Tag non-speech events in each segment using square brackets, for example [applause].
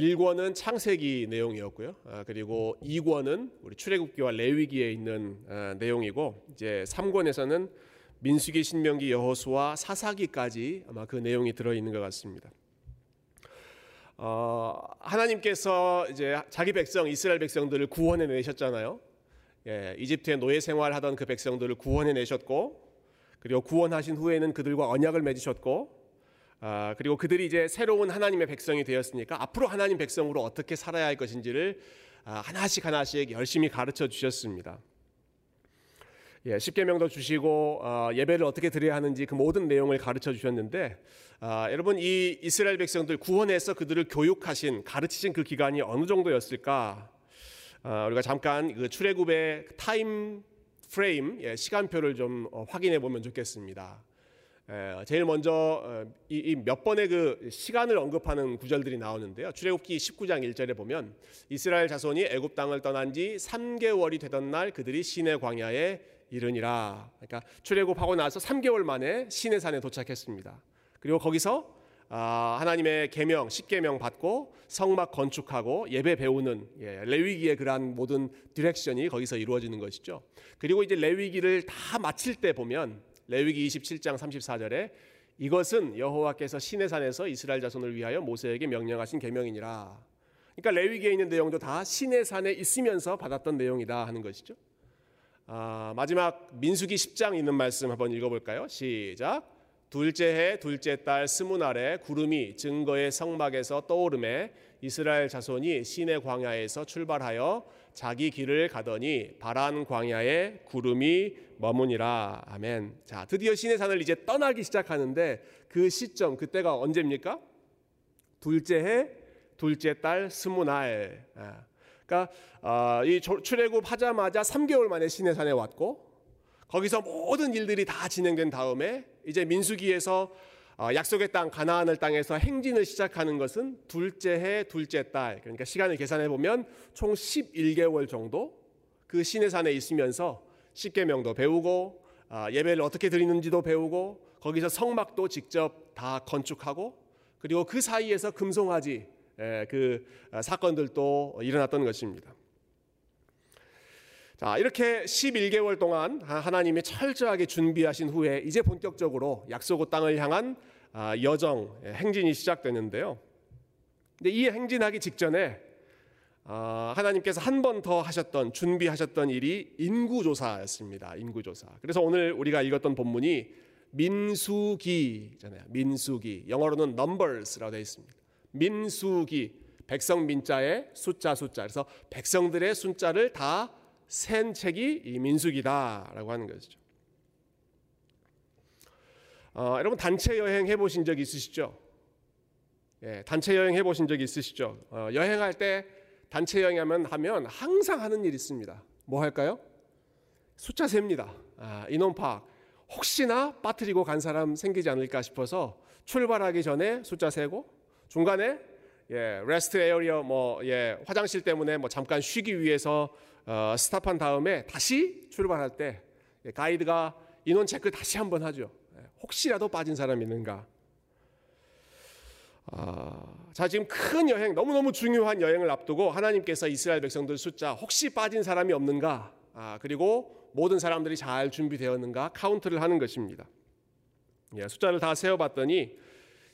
1권은 창세기 내용이었고요. 아, 그리고 2권은 우리 출애굽기와 레위기에 있는 아, 내용이고 이제 3권에서는 민수기, 신명기, 여호수아, 사사기까지 아마 그 내용이 들어 있는 것 같습니다. 어, 하나님께서 이제 자기 백성 이스라엘 백성들을 구원해 내셨잖아요. 예, 이집트의 노예 생활하던 그 백성들을 구원해 내셨고 그리고 구원하신 후에는 그들과 언약을 맺으셨고 아, 그리고 그들이 이제 새로운 하나님의 백성이 되었으니까 앞으로 하나님 백성으로 어떻게 살아야 할 것인지를 아, 하나씩 하나씩 열심히 가르쳐 주셨습니다. 예, 십계명도 주시고 어, 예배를 어떻게 드려야 하는지 그 모든 내용을 가르쳐 주셨는데 아, 여러분 이 이스라엘 백성들 구원해서 그들을 교육하신 가르치신 그 기간이 어느 정도였을까? 아, 우리가 잠깐 그 출애굽의 타임 프레임 예, 시간표를 좀 어, 확인해 보면 좋겠습니다. 예, 제일 먼저 어, 이몇 번의 그 시간을 언급하는 구절들이 나오는데요. 출애굽기 19장 1절에 보면 이스라엘 자손이 애굽 땅을 떠난 지 3개월이 되던 날 그들이 시내 광야에 이르니라. 그러니까 출애굽하고 나서 3개월 만에 시내 산에 도착했습니다. 그리고 거기서 아, 하나님의 계명, 십계명 받고 성막 건축하고 예배 배우는 예, 레위기의 그러한 모든 direction이 거기서 이루어지는 것이죠. 그리고 이제 레위기를 다 마칠 때 보면 레위기 27장 34절에 이것은 여호와께서 시내산에서 이스라엘 자손을 위하여 모세에게 명령하신 계명이니라. 그러니까 레위기에 있는 내용도 다 시내산에 있으면서 받았던 내용이다 하는 것이죠. 아, 마지막 민수기 10장 있는 말씀 한번 읽어볼까요? 시작. 둘째 해 둘째 달 스무 날에 구름이 증거의 성막에서 떠오름에 이스라엘 자손이 시내 광야에서 출발하여 자기 길을 가더니 바란 광야에 구름이 머무니라 아멘. 자 드디어 시내 산을 이제 떠나기 시작하는데 그 시점 그때가 언제입니까? 둘째 해 둘째 달 스무 날. 아. 그러니까 어, 이 출애굽 하자마자 3개월 만에 시내산에 왔고 거기서 모든 일들이 다 진행된 다음에 이제 민수기에서 어, 약속의 땅 가나안을 땅에서 행진을 시작하는 것은 둘째 해 둘째 달 그러니까 시간을 계산해 보면 총 11개월 정도 그 시내산에 있으면서 십계명도 배우고 어, 예배를 어떻게 드리는지도 배우고 거기서 성막도 직접 다 건축하고 그리고 그 사이에서 금송아지 예, 그 어, 사건들도 일어났던 것입니다. 자, 이렇게 11개월 동안 하나님이 철저하게 준비하신 후에 이제 본격적으로 약속의 땅을 향한 아, 여정, 예, 행진이 시작되는데요. 근데 이 행진하기 직전에 아, 하나님께서 한 번 더 하셨던 준비하셨던 일이 인구조사였습니다. 인구조사. 그래서 오늘 우리가 읽었던 본문이 민수기잖아요. 민수기. 영어로는 numbers라고 되어 있습니다. 민수기. 백성 민자의 숫자 숫자. 그래서 백성들의 숫자를 다 센 책이 이 민수기다라고 하는 것이죠. 어, 여러분 단체 여행 해보신 적 있으시죠? 예, 단체 여행 해보신 적 있으시죠? 어, 여행할 때 단체 여행하면 하면 항상 하는 일이 있습니다. 뭐 할까요? 숫자 셉니다. 아, 인원 파악. 혹시나 빠뜨리고 간 사람 생기지 않을까 싶어서 출발하기 전에 숫자 세고 중간에 예, rest area 뭐 예, 화장실 때문에 뭐 잠깐 쉬기 위해서 어, stop한 다음에 다시 출발할 때 예, 가이드가 인원 체크 다시 한번 하죠. 예, 혹시라도 빠진 사람 있는가? 아, 자 지금 큰 여행 너무너무 중요한 여행을 앞두고 하나님께서 이스라엘 백성들 숫자 혹시 빠진 사람이 없는가? 아, 그리고 모든 사람들이 잘 준비되었는가 카운트를 하는 것입니다. 예, 숫자를 다 세어봤더니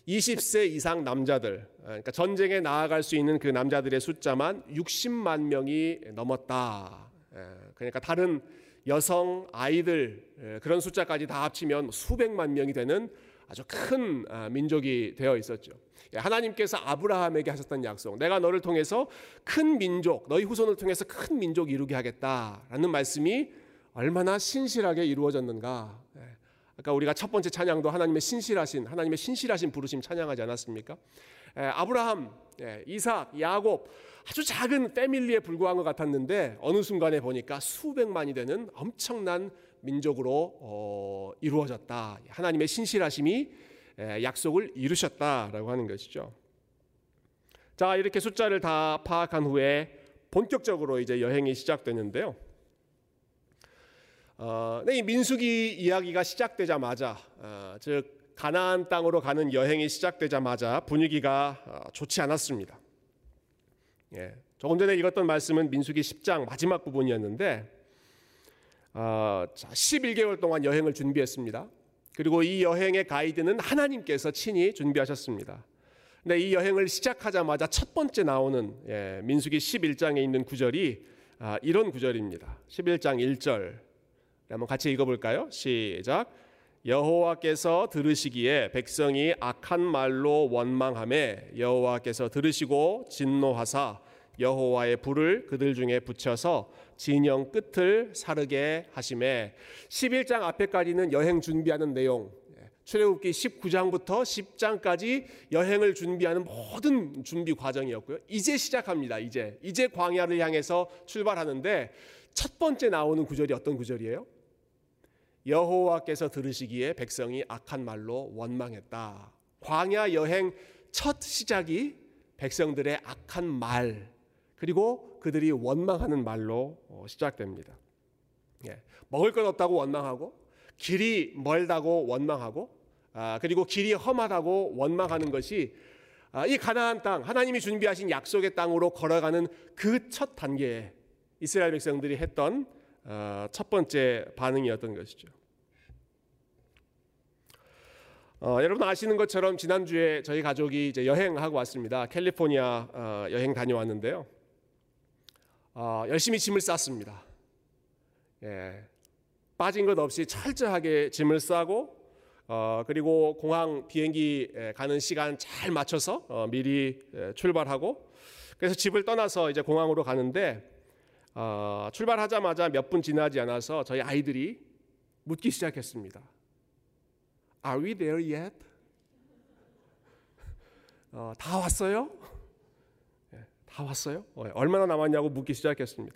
20세 이상 남자들, 그러니까 전쟁에 나아갈 수 있는 그 남자들의 숫자만 60만 명이 넘었다. 예, 그러니까 다른 여성, 아이들 예, 그런 숫자까지 다 합치면 수백만 명이 되는 아주 큰 아, 민족이 되어 있었죠. 예, 하나님께서 아브라함에게 하셨던 약속, 내가 너를 통해서 큰 민족, 너희 후손을 통해서 큰 민족 이루게 하겠다라는 말씀이 얼마나 신실하게 이루어졌는가. 아까 우리가 첫 번째 찬양도 하나님의 신실하신 하나님의 신실하신 부르심 찬양하지 않았습니까? 에, 아브라함, 에, 이삭, 야곱 아주 작은 패밀리에 불과한 것 같았는데 어느 순간에 보니까 수백만이 되는 엄청난 민족으로 어, 이루어졌다. 하나님의 신실하심이 에, 약속을 이루셨다라고 하는 것이죠. 자 이렇게 숫자를 다 파악한 후에 본격적으로 이제 여행이 시작되는데요. 어, 이 민수기 이야기가 시작되자마자 어, 즉 가나안 땅으로 가는 여행이 시작되자마자 분위기가 어, 좋지 않았습니다. 예, 조금 전에 읽었던 말씀은 민수기 10장 마지막 부분이었는데 어, 자, 11개월 동안 여행을 준비했습니다. 그리고 이 여행의 가이드는 하나님께서 친히 준비하셨습니다. 근데 이 여행을 시작하자마자 첫 번째 나오는 예, 민수기 11장에 있는 구절이 아, 이런 구절입니다. 11장 1절. 한번 같이 읽어볼까요? 시작. 여호와께서 들으시기에 백성이 악한 말로 원망함에 여호와께서 들으시고 진노하사 여호와의 불을 그들 중에 붙여서 진영 끝을 사르게 하심에 11장 앞에까지는 여행 준비하는 내용 출애굽기 19장부터 10장까지 여행을 준비하는 모든 준비 과정이었고요. 이제 시작합니다. 이제 이제 광야를 향해서 출발하는데 첫 번째 나오는 구절이 어떤 구절이에요? 여호와께서 들으시기에 백성이 악한 말로 원망했다. 광야 여행 첫 시작이 백성들의 악한 말 그리고 그들이 원망하는 말로 어, 시작됩니다. 예, 먹을 것 없다고 원망하고 길이 멀다고 원망하고 아, 그리고 길이 험하다고 원망하는 것이 아, 이 가나안 땅 하나님이 준비하신 약속의 땅으로 걸어가는 그 첫 단계에 이스라엘 백성들이 했던 어, 첫 번째 반응이었던 것이죠. 어, 여러분 아시는 것처럼 지난 주에 저희 가족이 이제 여행하고 왔습니다. 캘리포니아 어, 여행 다녀왔는데요. 어, 열심히 짐을 쌌습니다. 예, 빠진 것 없이 철저하게 짐을 싸고 어, 그리고 공항 비행기 가는 시간 잘 맞춰서 어, 미리 출발하고 그래서 집을 떠나서 이제 공항으로 가는데 어, 출발하자마자 몇 분 지나지 않아서 저희 아이들이 묻기 시작했습니다. Are we there yet? 어, 다 왔어요? 예, 다 왔어요? 어, 얼마나 남았냐고 묻기 시작했습니다.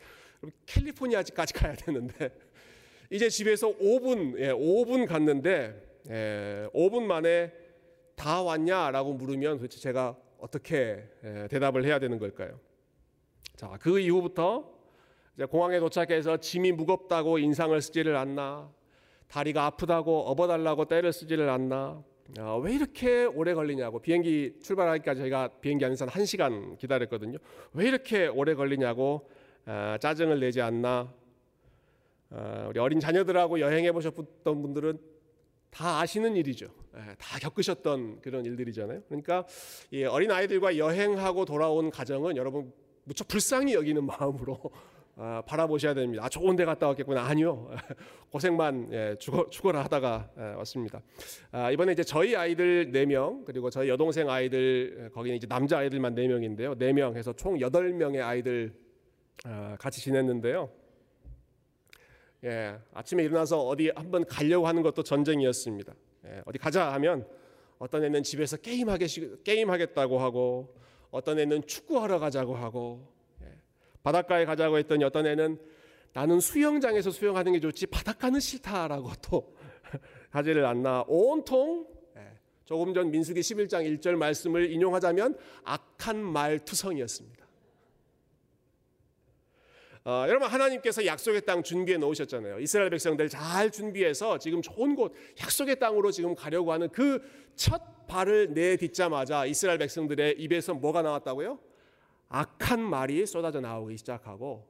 캘리포니아까지 가야 되는데 [laughs] 이제 집에서 5분, 예, 5분 갔는데 예, 5분 만에 다 왔냐라고 물으면 도대체 제가 어떻게 예, 대답을 해야 되는 걸까요? 자, 그 이후부터 이제 공항에 도착해서 짐이 무겁다고 인상을 쓰지를 않나, 다리가 아프다고 업어달라고 때를 쓰지를 않나, 아, 왜 이렇게 오래 걸리냐고 비행기 출발하기까지 저희가 비행기 안에서 한 시간 기다렸거든요. 왜 이렇게 오래 걸리냐고 아, 짜증을 내지 않나. 아, 우리 어린 자녀들하고 여행해 보셨던 분들은 다 아시는 일이죠. 예, 다 겪으셨던 그런 일들이잖아요. 그러니까 이 어린 아이들과 여행하고 돌아온 가정은 여러분 무척 불쌍히 여기는 [laughs] 마음으로 아, 바라보셔야 됩니다. 아, 좋은 데 갔다 왔겠구나. 아니요. [laughs] 고생만 예, 죽어, 죽어라 하다가 예, 왔습니다. 아, 이번에 이제 저희 아이들 4명, 그리고 저희 여동생 아이들, 예, 거기는 이제 남자 아이들만 4명인데요. 4명 해서 총 8명의 아이들 아, 같이 지냈는데요. 예, 아침에 일어나서 어디 한번 가려고 하는 것도 전쟁이었습니다. 예, 어디 가자 하면 어떤 애는 집에서 게임하게 게임하겠다고 하고 어떤 애는 축구하러 가자고 하고 바닷가에 가자고 했더니 어떤 애는 나는 수영장에서 수영하는 게 좋지 바닷가는 싫다라고 또 [laughs] 하지를 않나 온통 예, 조금 전 민수기 11장 1절 말씀을 인용하자면 악한 말 투성이었습니다. 어, 여러분 하나님께서 약속의 땅 준비해 놓으셨잖아요. 이스라엘 백성들 잘 준비해서 지금 좋은 곳 약속의 땅으로 지금 가려고 하는 그 첫 발을 내딛자마자 이스라엘 백성들의 입에서 뭐가 나왔다고요? 악한 말이 쏟아져 나오기 시작하고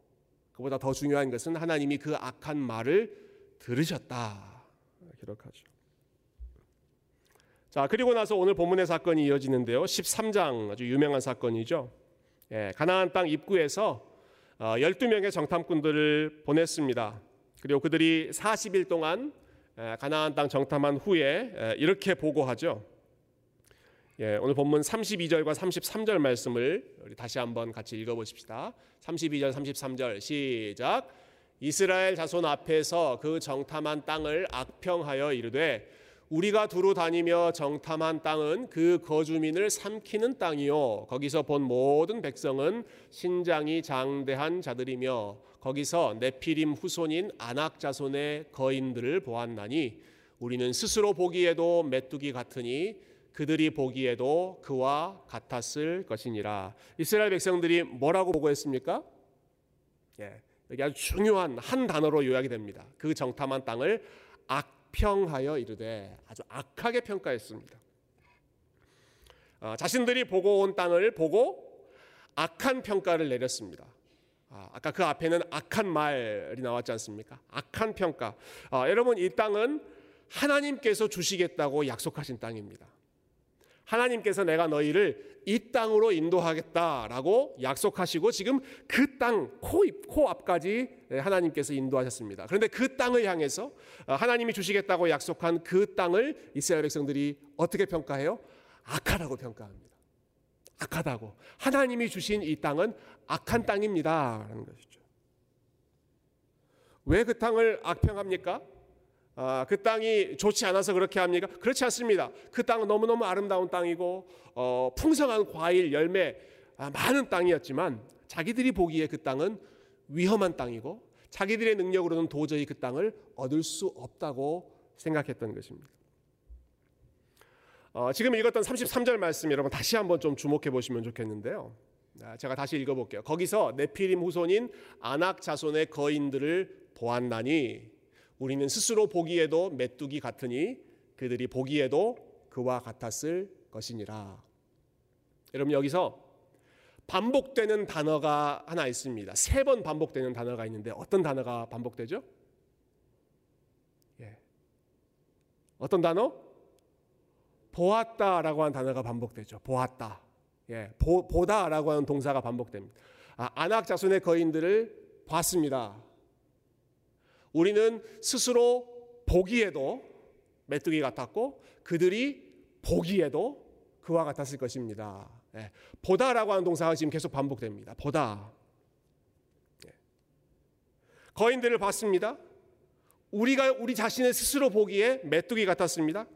그보다 더 중요한 것은 하나님이 그 악한 말을 들으셨다 기록하죠. 자 그리고 나서 오늘 본문의 사건이 이어지는데요. 13장 아주 유명한 사건이죠. 예, 가나안 땅 입구에서 12명의 어, 정탐꾼들을 보냈습니다. 그리고 그들이 40일 동안 가나안 땅 정탐한 후에 이렇게 보고하죠. 예, 오늘 본문 32절과 33절 말씀을 우리 다시 한번 같이 읽어 보십시다. 32절 33절 시작. 이스라엘 자손 앞에서 그 정탐한 땅을 악평하여 이르되 우리가 두루 다니며 정탐한 땅은 그 거주민을 삼키는 땅이요 거기서 본 모든 백성은 신장이 장대한 자들이며 거기서 네피림 후손인 아낙 자손의 거인들을 보았나니 우리는 스스로 보기에도 메뚜기 같으니 그들이 보기에도 그와 같았을 것이니라. 이스라엘 백성들이 뭐라고 보고했습니까? 예, 여기 아주 중요한 한 단어로 요약이 됩니다. 그 정탐한 땅을 악평하여 이르되 아주 악하게 평가했습니다. 어, 자신들이 보고 온 땅을 보고 악한 평가를 내렸습니다. 아, 아까 그 앞에는 악한 말이 나왔지 않습니까? 악한 평가. 아, 여러분 이 땅은 하나님께서 주시겠다고 약속하신 땅입니다. 하나님께서 내가 너희를 이 땅으로 인도하겠다라고 약속하시고 지금 그 땅 코입 코앞까지 하나님께서 인도하셨습니다. 그런데 그 땅을 향해서 하나님이 주시겠다고 약속한 그 땅을 이스라엘 백성들이 어떻게 평가해요? 악하다고 평가합니다. 악하다고. 하나님이 주신 이 땅은 악한 땅입니다라는 것이죠. 왜 그 땅을 악평합니까? 아, 그 땅이 좋지 않아서 그렇게 합니까? 그렇지 않습니다. 그 땅은 너무너무 아름다운 땅이고 어, 풍성한 과일, 열매 아, 많은 땅이었지만 자기들이 보기에 그 땅은 위험한 땅이고 자기들의 능력으로는 도저히 그 땅을 얻을 수 없다고 생각했던 것입니다. 어, 지금 읽었던 33절 말씀 여러분 다시 한번 좀 주목해 보시면 좋겠는데요. 아, 제가 다시 읽어볼게요. 거기서 네피림 후손인 아낙 자손의 거인들을 보았나니 우리는 스스로 보기에도 메뚜기 같으니 그들이 보기에도 그와 같았을 것이니라. 여러분 여기서 반복되는 단어가 하나 있습니다. 세 번 반복되는 단어가 있는데 어떤 단어가 반복되죠? 예. 어떤 단어? 보았다라고 하는 단어가 반복되죠. 보았다. 예. 보, 보다라고 하는 동사가 반복됩니다. 아, 안악 자손의 거인들을 봤습니다. 우리는 스스로 보기에도 메뚜기 같았고 그들이 보기에도 그와 같았을 것입니다. 예. 보다라고 하는 동사가 지금 계속 반복됩니다. 보다. 예. 거인들을 봤습니다. 우리가 우리 자신을 스스로 보기에 메뚜기 같았습니다.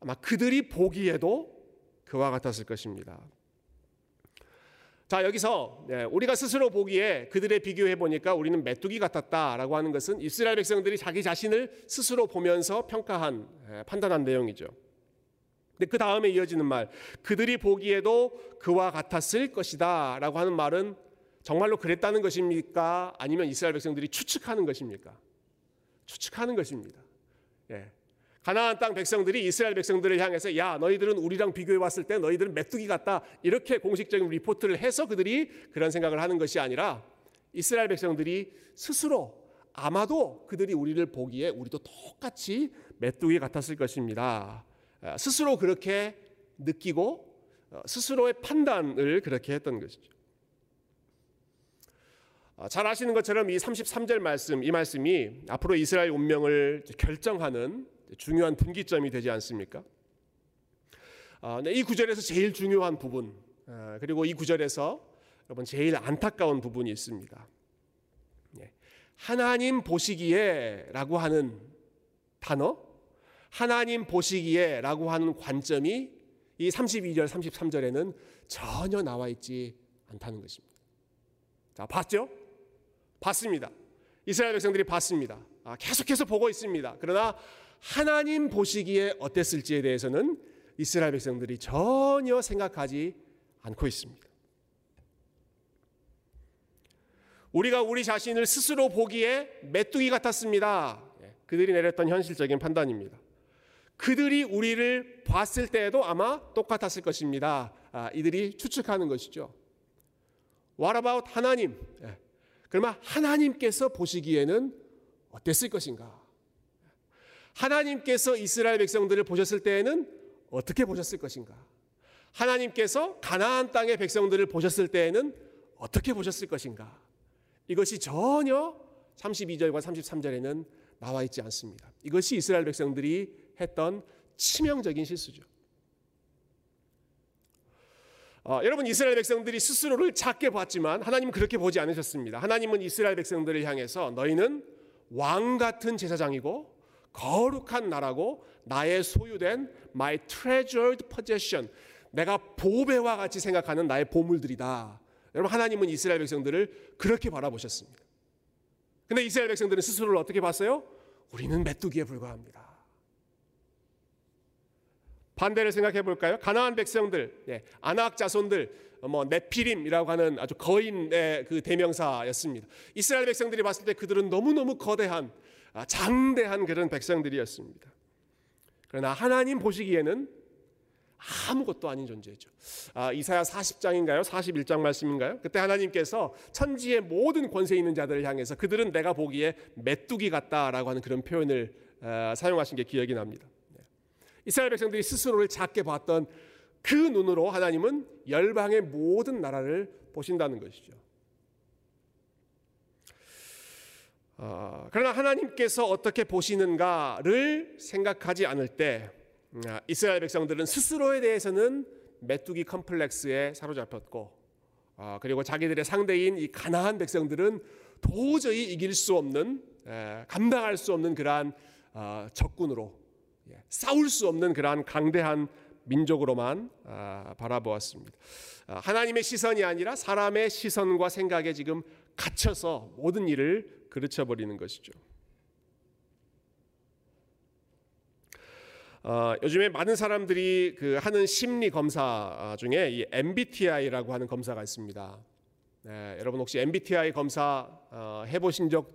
아마 그들이 보기에도 그와 같았을 것입니다. 자 여기서 예, 우리가 스스로 보기에 그들의 비교해 보니까 우리는 메뚜기 같았다라고 하는 것은 이스라엘 백성들이 자기 자신을 스스로 보면서 평가한 예, 판단한 내용이죠. 근데 그 다음에 이어지는 말 그들이 보기에도 그와 같았을 것이다라고 하는 말은 정말로 그랬다는 것입니까? 아니면 이스라엘 백성들이 추측하는 것입니까? 추측하는 것입니다. 예. 가나안 땅 백성들이 이스라엘 백성들을 향해서 야 너희들은 우리랑 비교해 봤을 때 너희들은 메뚜기 같다 이렇게 공식적인 리포트를 해서 그들이 그런 생각을 하는 것이 아니라 이스라엘 백성들이 스스로 아마도 그들이 우리를 보기에 우리도 똑같이 메뚜기 같았을 것입니다. 아, 스스로 그렇게 느끼고 어, 스스로의 판단을 그렇게 했던 것이죠. 아, 잘 아시는 것처럼 이 33절 말씀, 이 말씀이 앞으로 이스라엘 운명을 결정하는 중요한 분기점이 되지 않습니까? 아, 네, 이 구절에서 제일 중요한 부분 아, 그리고 이 구절에서 여러분 제일 안타까운 부분이 있습니다. 예, 하나님 보시기에라고 하는 단어, 하나님 보시기에라고 하는 관점이 이 32절, 33절에는 전혀 나와 있지 않다는 것입니다. 자, 봤죠? 봤습니다. 이스라엘 백성들이 봤습니다. 아, 계속해서 보고 있습니다. 그러나 하나님 보시기에 어땠을지에 대해서는 이스라엘 백성들이 전혀 생각하지 않고 있습니다. 우리가 우리 자신을 스스로 보기에 메뚜기 같았습니다. 예, 그들이 내렸던 현실적인 판단입니다. 그들이 우리를 봤을 때에도 아마 똑같았을 것입니다. 아, 이들이 추측하는 것이죠. What about 하나님? 예, 그러면 하나님께서 보시기에는 어땠을 것인가? 하나님께서 이스라엘 백성들을 보셨을 때에는 어떻게 보셨을 것인가? 하나님께서 가나안 땅의 백성들을 보셨을 때에는 어떻게 보셨을 것인가? 이것이 전혀 32절과 33절에는 나와 있지 않습니다. 이것이 이스라엘 백성들이 했던 치명적인 실수죠. 어, 여러분 이스라엘 백성들이 스스로를 작게 봤지만 하나님은 그렇게 보지 않으셨습니다. 하나님은 이스라엘 백성들을 향해서 너희는 왕 같은 제사장이고 거룩한 나라고 나의 소유된 my treasured possession 내가 보배와 같이 생각하는 나의 보물들이다. 여러분 하나님은 이스라엘 백성들을 그렇게 바라보셨습니다. 근데 이스라엘 백성들은 스스로를 어떻게 봤어요? 우리는 메뚜기에 불과합니다. 반대를 생각해 볼까요? 가나안 백성들, 예, 아낙 자손들, 뭐 네피림이라고 하는 아주 거인의 그 대명사였습니다. 이스라엘 백성들이 봤을 때 그들은 너무 너무 거대한 아, 장대한 그런 백성들이었습니다. 그러나 하나님 보시기에는 아무것도 아닌 존재죠. 아, 이사야 40장인가요? 41장 말씀인가요? 그때 하나님께서 천지의 모든 권세 있는 자들을 향해서 그들은 내가 보기에 메뚜기 같다라고 하는 그런 표현을 아, 사용하신 게 기억이 납니다. 네. 이스라엘 백성들이 스스로를 작게 봤던 그 눈으로 하나님은 열방의 모든 나라를 보신다는 것이죠. 어, 그러나 하나님께서 어떻게 보시는가를 생각하지 않을 때 아, 이스라엘 백성들은 스스로에 대해서는 메뚜기 컴플렉스에 사로잡혔고 어, 그리고 자기들의 상대인 이 가나안 백성들은 도저히 이길 수 없는 에, 감당할 수 없는 그러한 어, 적군으로 예, 싸울 수 없는 그러한 강대한 민족으로만 아, 바라보았습니다. 아, 하나님의 시선이 아니라 사람의 시선과 생각에 지금 갇혀서 모든 일을 그르쳐 버리는 것이죠. 어, 요즘에 많은 사람들이 그 하는 심리 검사 중에 이 MBTI라고 하는 검사가 있습니다. 네, 여러분 혹시 MBTI 검사 어, 해보신 적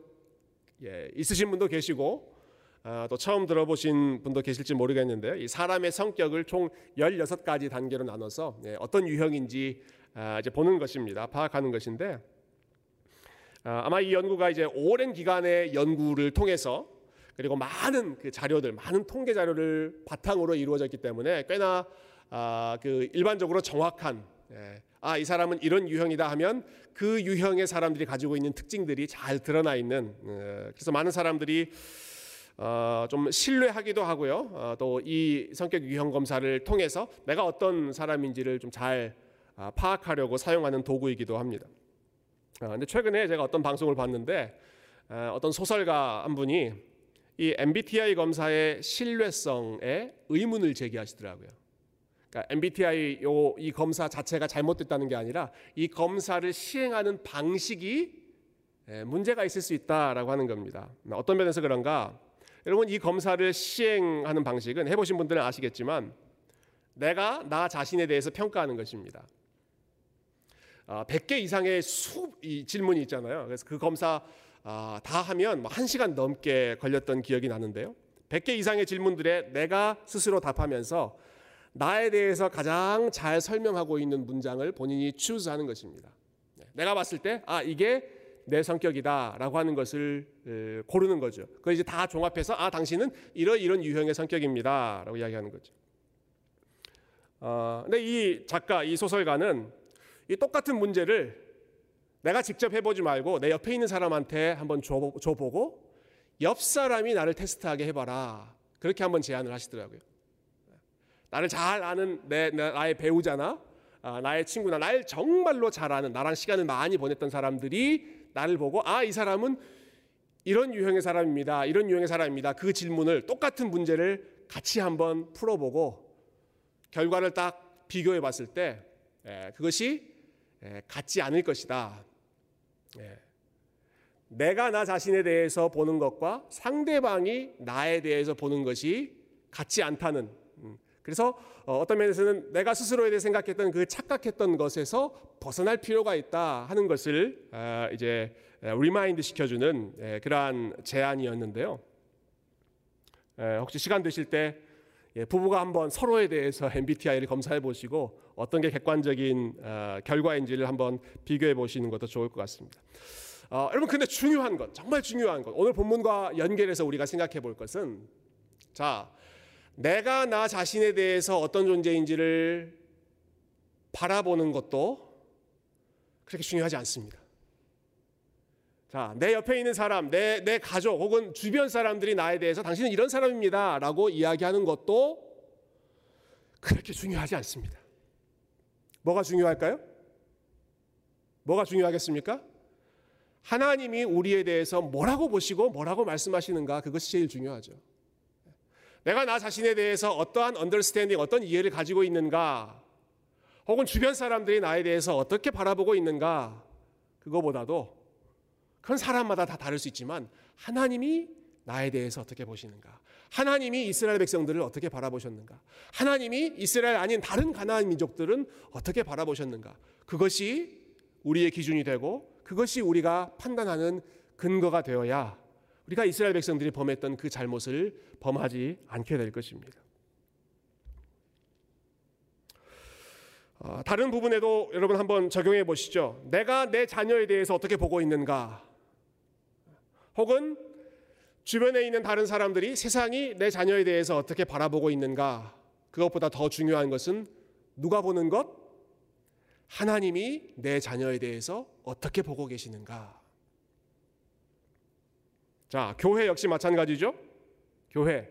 예, 있으신 분도 계시고 어, 또 처음 들어보신 분도 계실지 모르겠는데요. 이 사람의 성격을 총 16가지 단계로 나눠서 예, 어떤 유형인지 아, 이제 보는 것입니다. 파악하는 것인데 아, 아마 이 연구가 이제 오랜 기간의 연구를 통해서 그리고 많은 그 자료들, 많은 통계 자료를 바탕으로 이루어졌기 때문에 꽤나 아, 그 일반적으로 정확한 예, 아 이 사람은 이런 유형이다 하면 그 유형의 사람들이 가지고 있는 특징들이 잘 드러나 있는 예, 그래서 많은 사람들이 어, 좀 신뢰하기도 하고요. 어, 또이 성격 유형 검사를 통해서 내가 어떤 사람인지를 좀잘 아, 파악하려고 사용하는 도구이기도 합니다. 아, 근데 최근에 제가 어떤 방송을 봤는데 아, 어떤 소설가 한 분이 이 MBTI 검사의 신뢰성에 의문을 제기하시더라고요. 그러니까 MBTI 요, 이 검사 자체가 잘못됐다는 게 아니라 이 검사를 시행하는 방식이 예, 문제가 있을 수 있다라고 하는 겁니다. 어떤 면에서 그런가? 여러분 이 검사를 시행하는 방식은 해보신 분들은 아시겠지만 내가 나 자신에 대해서 평가하는 것입니다. 100개 아, 이상의 수 질문이 있잖아요. 그래서 그 검사 아, 다 하면 뭐 1시간 넘게 걸렸던 기억이 나는데요. 100개 이상의 질문들에 내가 스스로 답하면서 나에 대해서 가장 잘 설명하고 있는 문장을 본인이 추스하는 것입니다. 네, 내가 봤을 때, 아, 이게 내 성격이다라고 하는 것을 고르는 거죠. 그걸 이제 다 종합해서, 아, 당신은 이런 이런 유형의 성격입니다라고 이야기하는 거죠. 어, 근데 이 작가, 이 소설가는 이 똑같은 문제를 내가 직접 해보지 말고 내 옆에 있는 사람한테 한번 줘, 줘보고 옆 사람이 나를 테스트하게 해봐라. 그렇게 한번 제안을 하시더라고요. 나를 잘 아는 내, 나의 배우자나 아, 나의 친구나 날 정말로 잘 아는 나랑 시간을 많이 보냈던 사람들이 나를 보고 아 이 사람은 이런 유형의 사람입니다. 이런 유형의 사람입니다. 그 질문을 똑같은 문제를 같이 한번 풀어보고 결과를 딱 비교해 봤을 때 예, 그것이 예, 같지 않을 것이다. 예. 내가 나 자신에 대해서 보는 것과 상대방이 나에 대해서 보는 것이 같지 않다는. 음. 그래서 어, 어떤 면에서는 내가 스스로에 대해 생각했던 그 착각했던 것에서 벗어날 필요가 있다 하는 것을 아, 이제 remind 시켜주는 예, 그러한 제안이었는데요. 예, 혹시 시간 되실 때 부부가 한번 서로에 대해서 MBTI를 검사해 보시고 어떤 게 객관적인 어, 결과인지를 한번 비교해 보시는 것도 좋을 것 같습니다. 어, 여러분 근데 중요한 것 정말 중요한 것 오늘 본문과 연결해서 우리가 생각해 볼 것은 자 내가 나 자신에 대해서 어떤 존재인지를 바라보는 것도 그렇게 중요하지 않습니다. 자, 내 옆에 있는 사람, 내, 내 가족 혹은 주변 사람들이 나에 대해서 당신은 이런 사람입니다. 라고 이야기하는 것도 그렇게 중요하지 않습니다. 뭐가 중요할까요? 뭐가 중요하겠습니까? 하나님이 우리에 대해서 뭐라고 보시고 뭐라고 말씀하시는가 그것이 제일 중요하죠. 내가 나 자신에 대해서 어떠한 언더스탠딩, 어떤 이해를 가지고 있는가, 혹은 주변 사람들이 나에 대해서 어떻게 바라보고 있는가, 그거보다도 그건 사람마다 다 다를 수 있지만 하나님이 나에 대해서 어떻게 보시는가? 하나님이 이스라엘 백성들을 어떻게 바라보셨는가? 하나님이 이스라엘 아닌 다른 가나안 민족들은 어떻게 바라보셨는가? 그것이 우리의 기준이 되고 그것이 우리가 판단하는 근거가 되어야 우리가 이스라엘 백성들이 범했던 그 잘못을 범하지 않게 될 것입니다. 어, 다른 부분에도 여러분 한번 적용해 보시죠. 내가 내 자녀에 대해서 어떻게 보고 있는가? 혹은 주변에 있는 다른 사람들이 세상이 내 자녀에 대해서 어떻게 바라보고 있는가? 그것보다 더 중요한 것은 누가 보는 것? 하나님이 내 자녀에 대해서 어떻게 보고 계시는가? 자, 교회 역시 마찬가지죠. 교회.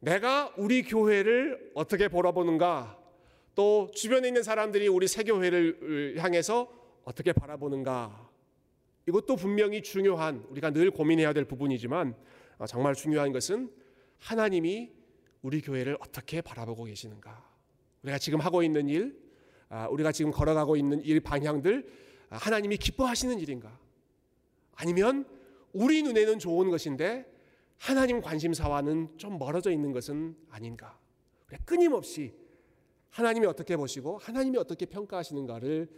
내가 우리 교회를 어떻게 바라보는가? 또 주변에 있는 사람들이 우리 새 교회를 향해서 어떻게 바라보는가? 이것도 분명히 중요한 우리가 늘 고민해야 될 부분이지만 아, 정말 중요한 것은 하나님이 우리 교회를 어떻게 바라보고 계시는가? 우리가 지금 하고 있는 일, 아, 우리가 지금 걸어가고 있는 일 방향들 아, 하나님이 기뻐하시는 일인가? 아니면 우리 눈에는 좋은 것인데 하나님 관심사와는 좀 멀어져 있는 것은 아닌가? 끊임없이 하나님이 어떻게 보시고 하나님이 어떻게 평가하시는가를 어,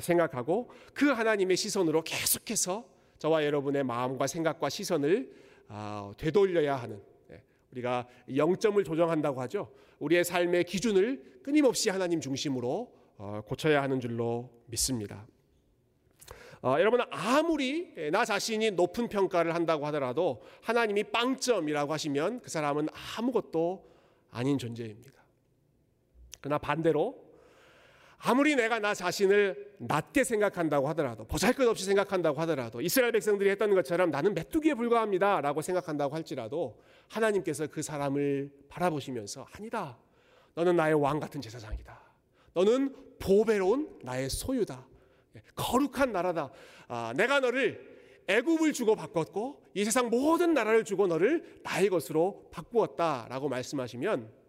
생각하고 그 하나님의 시선으로 계속해서 저와 여러분의 마음과 생각과 시선을 어, 되돌려야 하는 예, 우리가 영점을 조정한다고 하죠. 우리의 삶의 기준을 끊임없이 하나님 중심으로 어, 고쳐야 하는 줄로 믿습니다. 여러분 아무리 나 자신이 높은 평가를 한다고 하더라도 하나님이 빵점이라고 하시면 그 사람은 아무것도 아닌 존재입니다. 그러나 반대로 아무리 내가 나 자신을 낮게 생각한다고 하더라도 보잘것없이 생각한다고 하더라도 이스라엘 백성들이 했던 것처럼 나는 메뚜기에 불과합니다라고 생각한다고 할지라도 하나님께서 그 사람을 바라보시면서 아니다. 너는 나의 왕 같은 제사장이다. 너는 보배로운 나의 소유다. 예, 거룩한 나라다. 아, 내가 너를 애굽을 주고 바꿨고 이 세상 모든 나라를 주고 너를 나의 것으로 바꾸었다라고 말씀하시면 아,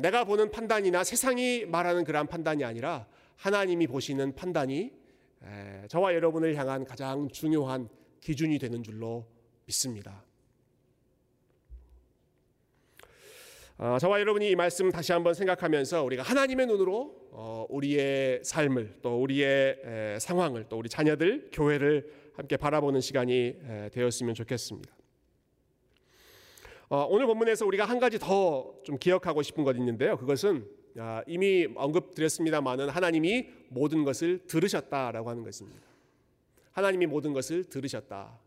내가 보는 판단이나 세상이 말하는 그러한 판단이 아니라 하나님이 보시는 판단이 저와 여러분을 향한 가장 중요한 기준이 되는 줄로 믿습니다. 아, 저와 여러분이 이 말씀 다시 한번 생각하면서 우리가 하나님의 눈으로 어, 우리의 삶을 또 우리의 상황을 또 우리 자녀들 교회를 함께 바라보는 시간이 되었으면 좋겠습니다. 어, 오늘 본문에서 우리가 한 가지 더 좀 기억하고 싶은 것 있는데요. 그것은 아, 이미 언급드렸습니다만은 하나님이 모든 것을 들으셨다라고 하는 것입니다. 하나님이 모든 것을 들으셨다.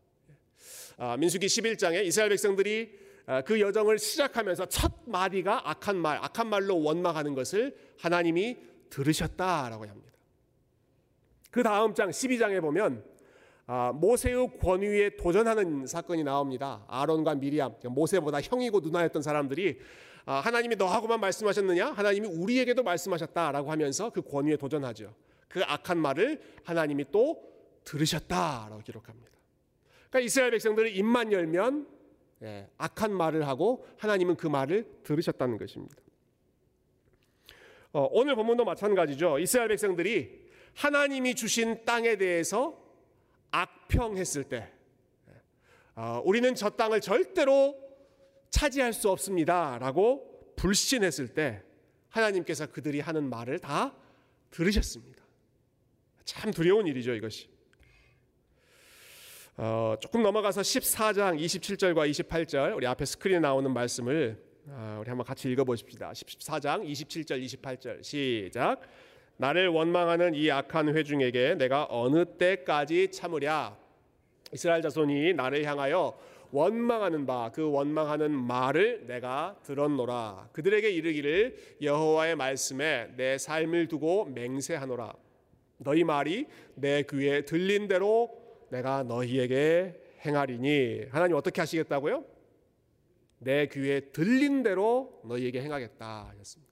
아, 민수기 11장에 이스라엘 백성들이 아, 그 여정을 시작하면서 첫 마디가 악한 말, 악한 말로 원망하는 것을 하나님이 들으셨다라고 합니다. 그 다음 장 12장에 보면 아, 모세의 권위에 도전하는 사건이 나옵니다. 아론과 미리암, 모세보다 형이고 누나였던 사람들이 아, 하나님이 너하고만 말씀하셨느냐? 하나님이 우리에게도 말씀하셨다라고 하면서 그 권위에 도전하죠. 그 악한 말을 하나님이 또 들으셨다라고 기록합니다. 그러니까 이스라엘 백성들이 입만 열면 예, 악한 말을 하고 하나님은 그 말을 들으셨다는 것입니다. 어, 오늘 본문도 마찬가지죠. 이스라엘 백성들이 하나님이 주신 땅에 대해서 악평했을 때 어, 우리는 저 땅을 절대로 차지할 수 없습니다라고 불신했을 때 하나님께서 그들이 하는 말을 다 들으셨습니다. 참 두려운 일이죠 이것이. 어, 조금 넘어가서 14장 27절과 28절 우리 앞에 스크린에 나오는 말씀을 어, 우리 한번 같이 읽어보십시다. 14장 27절 28절 시작. 나를 원망하는 이 악한 회중에게 내가 어느 때까지 참으랴? 이스라엘 자손이 나를 향하여 원망하는 바 그 원망하는 말을 내가 들었노라. 그들에게 이르기를 여호와의 말씀에 내 삶을 두고 맹세하노라. 너희 말이 내 귀에 들린 대로 내가 너희에게 행하리니. 하나님 어떻게 하시겠다고요? 내 귀에 들린 대로 너희에게 행하겠다. 하셨습니다.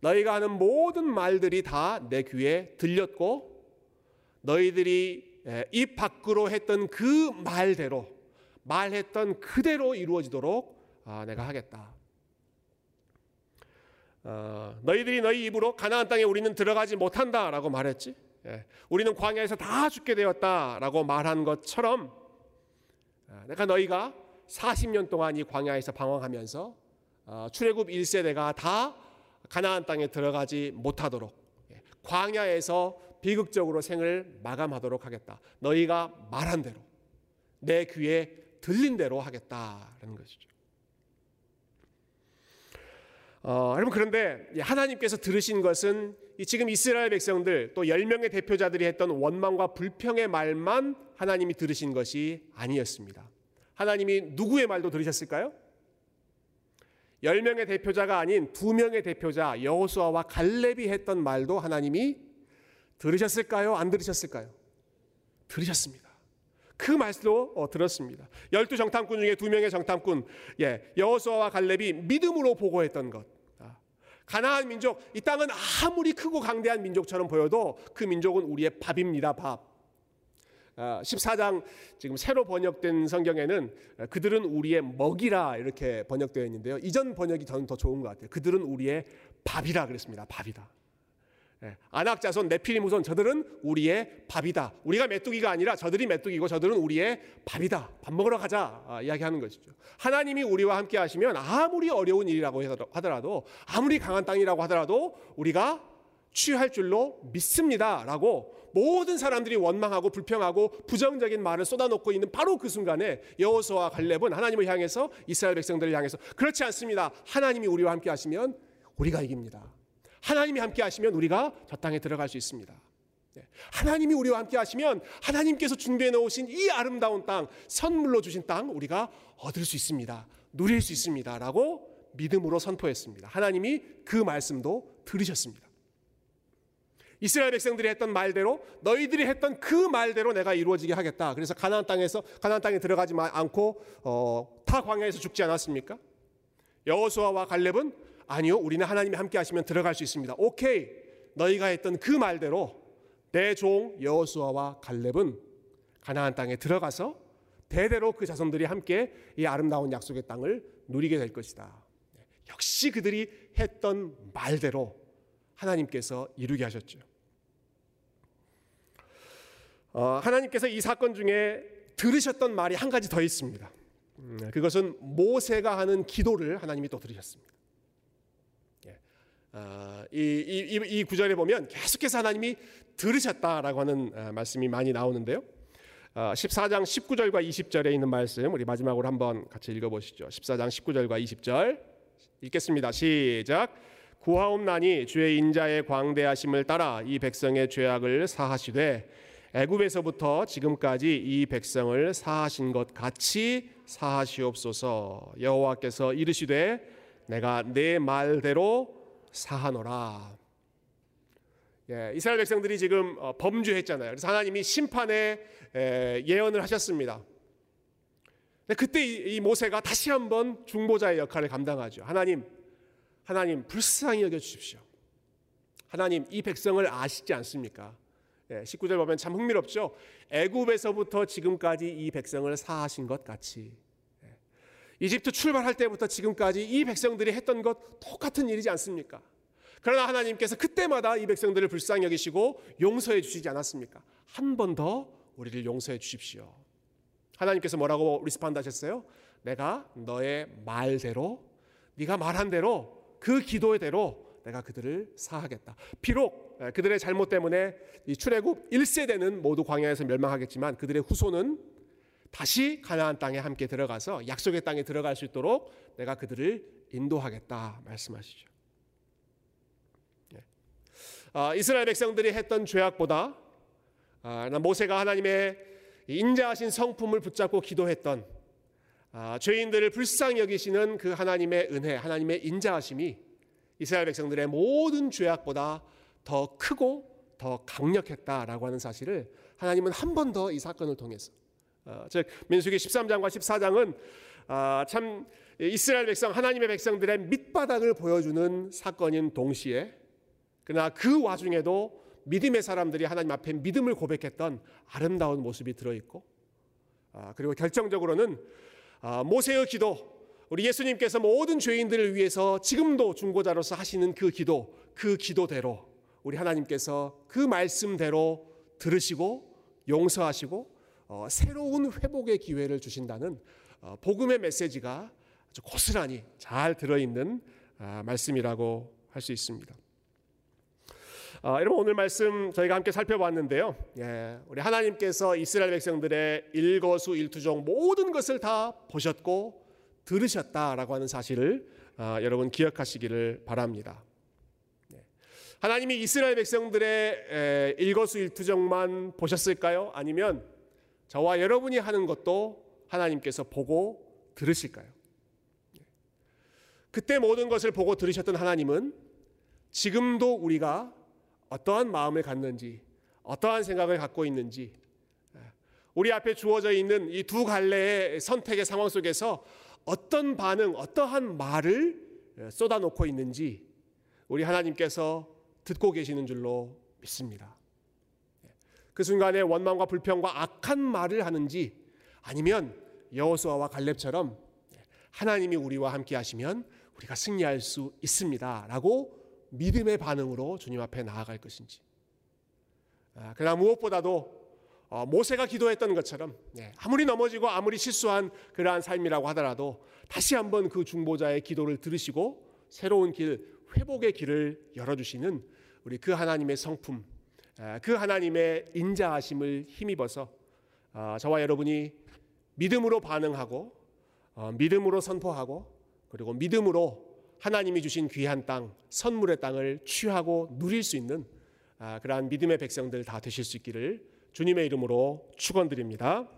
너희가 하는 모든 말들이 다 내 귀에 들렸고 너희들이 입 밖으로 했던 그 말대로 말했던 그대로 이루어지도록 아, 내가 하겠다. 어, 너희들이 너희 입으로 가나안 땅에 우리는 들어가지 못한다라고 말했지. 예, 우리는 광야에서 다 죽게 되었다라고 말한 것처럼 아, 내가 너희가 40년 동안 이 광야에서 방황하면서 어, 출애굽 1세대가 다 가나안 땅에 들어가지 못하도록 예, 광야에서 비극적으로 생을 마감하도록 하겠다. 너희가 말한 대로 내 귀에 들린 대로 하겠다라는 것이죠. 어, 여러분 그런데 하나님께서 들으신 것은 지금 이스라엘 백성들 또 10명의 대표자들이 했던 원망과 불평의 말만 하나님이 들으신 것이 아니었습니다. 하나님이 누구의 말도 들으셨을까요? 10명의 대표자가 아닌 2명의 대표자 여호수아와 갈렙이 했던 말도 하나님이 들으셨을까요? 안 들으셨을까요? 들으셨습니다. 그 말씀도 어, 들었습니다. 열두 정탐꾼 중에 두 명의 정탐꾼, 예, 여호수아와 갈렙이 믿음으로 보고했던 것. 아, 가나안 민족, 이 땅은 아무리 크고 강대한 민족처럼 보여도 그 민족은 우리의 밥입니다, 밥. 14장 아, 지금 새로 번역된 성경에는 그들은 우리의 먹이라 이렇게 번역되어 있는데요. 이전 번역이 저는 더 좋은 것 같아요. 그들은 우리의 밥이라 그랬습니다. 밥이다. 예, 안악자손 네피림 후손 저들은 우리의 밥이다. 우리가 메뚜기가 아니라 저들이 메뚜기고 저들은 우리의 밥이다. 밥 먹으러 가자 아, 이야기하는 것이죠. 하나님이 우리와 함께 하시면 아무리 어려운 일이라고 하더라도 아무리 강한 땅이라고 하더라도 우리가 취할 줄로 믿습니다라고 모든 사람들이 원망하고 불평하고 부정적인 말을 쏟아놓고 있는 바로 그 순간에 여호수아와 갈렙은 하나님을 향해서 이스라엘 백성들을 향해서 그렇지 않습니다. 하나님이 우리와 함께 하시면 우리가 이깁니다. 하나님이 함께 하시면 우리가 저 땅에 들어갈 수 있습니다. 네. 하나님이 우리와 함께 하시면 하나님께서 준비해 놓으신 이 아름다운 땅, 선물로 주신 땅 우리가 얻을 수 있습니다. 누릴 수 있습니다 라고 믿음으로 선포했습니다. 하나님이 그 말씀도 들으셨습니다. 이스라엘 백성들이 했던 말대로 너희들이 했던 그 말대로 내가 이루어지게 하겠다. 그래서 가나안 땅에서 가나안 땅에 들어가지 않고 어, 타 광야에서 죽지 않았습니까? 여호수아와 갈렙은 아니요, 우리는 하나님이 함께 하시면 들어갈 수 있습니다. 오케이, 너희가 했던 그 말대로 내 종 여호수아와 갈렙은 가나안 땅에 들어가서 대대로 그 자손들이 함께 이 아름다운 약속의 땅을 누리게 될 것이다. 역시 그들이 했던 말대로 하나님께서 이루게 하셨죠. 어, 하나님께서 이 사건 중에 들으셨던 말이 한 가지 더 있습니다. 음, 그것은 모세가 하는 기도를 하나님이 또 들으셨습니다. 아, 이, 이, 이, 구절에 보면 계속해서 하나님이 들으셨다라고 하는 아, 말씀이 많이 나오는데요. 14장 아, 19절과 20절에 있는 말씀 우리 마지막으로 한번 같이 읽어보시죠. 14장 19절과 20절 읽겠습니다. 시작. 구하옵나니 주의 인자의 광대하심을 따라 이 백성의 죄악을 사하시되 애굽에서부터 지금까지 이 백성을 사하신 것 같이 사하시옵소서. 여호와께서 이르시되 내가 내 말대로 사하노라. 예, 이스라엘 백성들이 지금 어, 범죄했잖아요. 그래서 하나님이 심판의 예언을 하셨습니다. 그때 이 모세가 다시 한번 중보자의 역할을 감당하죠. 하나님, 하나님 불쌍히 여겨 주십시오. 하나님 이 백성을 아시지 않습니까? 19절 보면 참 흥미롭죠. 애굽에서부터 지금까지 이 백성을 사하신 것 같이 이집트 출발할 때부터 지금까지 이 백성들이 했던 것 똑같은 일이지 않습니까? 그러나 하나님께서 그때마다 이 백성들을 불쌍히 여기시고 용서해 주시지 않았습니까? 한 번 더 우리를 용서해 주십시오. 하나님께서 뭐라고 respond 하셨어요? 내가 너의 말대로 네가 말한 대로 그 기도대로 내가 그들을 사하겠다. 비록 그들의 잘못 때문에 이 출애굽 1세대는 모두 광야에서 멸망하겠지만 그들의 후손은 다시 가나안 땅에 함께 들어가서 약속의 땅에 들어갈 수 있도록 내가 그들을 인도하겠다 말씀하시죠. 예. 아, 이스라엘 백성들이 했던 죄악보다 아, 모세가 하나님의 인자하신 성품을 붙잡고 기도했던 아, 죄인들을 불쌍히 여기시는 그 하나님의 은혜, 하나님의 인자하심이 이스라엘 백성들의 모든 죄악보다 더 크고 더 강력했다라고 하는 사실을 하나님은 한 번 더 이 사건을 통해서 어, 즉 민수기 13장과 14장은 아, 참 이스라엘 백성 하나님의 백성들의 밑바닥을 보여주는 사건인 동시에 그러나 그 와중에도 믿음의 사람들이 하나님 앞에 믿음을 고백했던 아름다운 모습이 들어있고 아, 그리고 결정적으로는 아, 모세의 기도 우리 예수님께서 모든 죄인들을 위해서 지금도 중보자로서 하시는 그 기도 그 기도대로 우리 하나님께서 그 말씀대로 들으시고 용서하시고 어, 새로운 회복의 기회를 주신다는 어, 복음의 메시지가 아주 고스란히 잘 들어있는 아, 말씀이라고 할 수 있습니다. 아, 여러분 오늘 말씀 저희가 함께 살펴봤는데요. 예, 우리 하나님께서 이스라엘 백성들의 일거수 일투종 모든 것을 다 보셨고 들으셨다라고 하는 사실을 아, 여러분 기억하시기를 바랍니다. 네. 하나님이 이스라엘 백성들의 에, 일거수일투족만 보셨을까요? 아니면 저와 여러분이 하는 것도 하나님께서 보고 들으실까요? 네. 그때 모든 것을 보고 들으셨던 하나님은 지금도 우리가 어떠한 마음을 갖는지, 어떠한 생각을 갖고 있는지, 우리 앞에 주어져 있는 이 두 갈래의 선택의 상황 속에서 어떤 반응, 어떠한 말을 쏟아놓고 있는지 우리 하나님께서 듣고 계시는 줄로 믿습니다. 그 순간에 원망과 불평과 악한 말을 하는지 아니면 여호수아와 갈렙처럼 하나님이 우리와 함께 하시면 우리가 승리할 수 있습니다라고 믿음의 반응으로 주님 앞에 나아갈 것인지. 아, 그러나 무엇보다도 어, 모세가 기도했던 것처럼 예, 아무리 넘어지고 아무리 실수한 그러한 삶이라고 하더라도 다시 한번 그 중보자의 기도를 들으시고 새로운 길 회복의 길을 열어주시는 우리 그 하나님의 성품, 그 하나님의 인자하심을 힘입어서 어, 저와 여러분이 믿음으로 반응하고 어, 믿음으로 선포하고 그리고 믿음으로 하나님이 주신 귀한 땅, 선물의 땅을 취하고 누릴 수 있는 아, 그러한 믿음의 백성들 다 되실 수 있기를 주님의 이름으로 축원드립니다.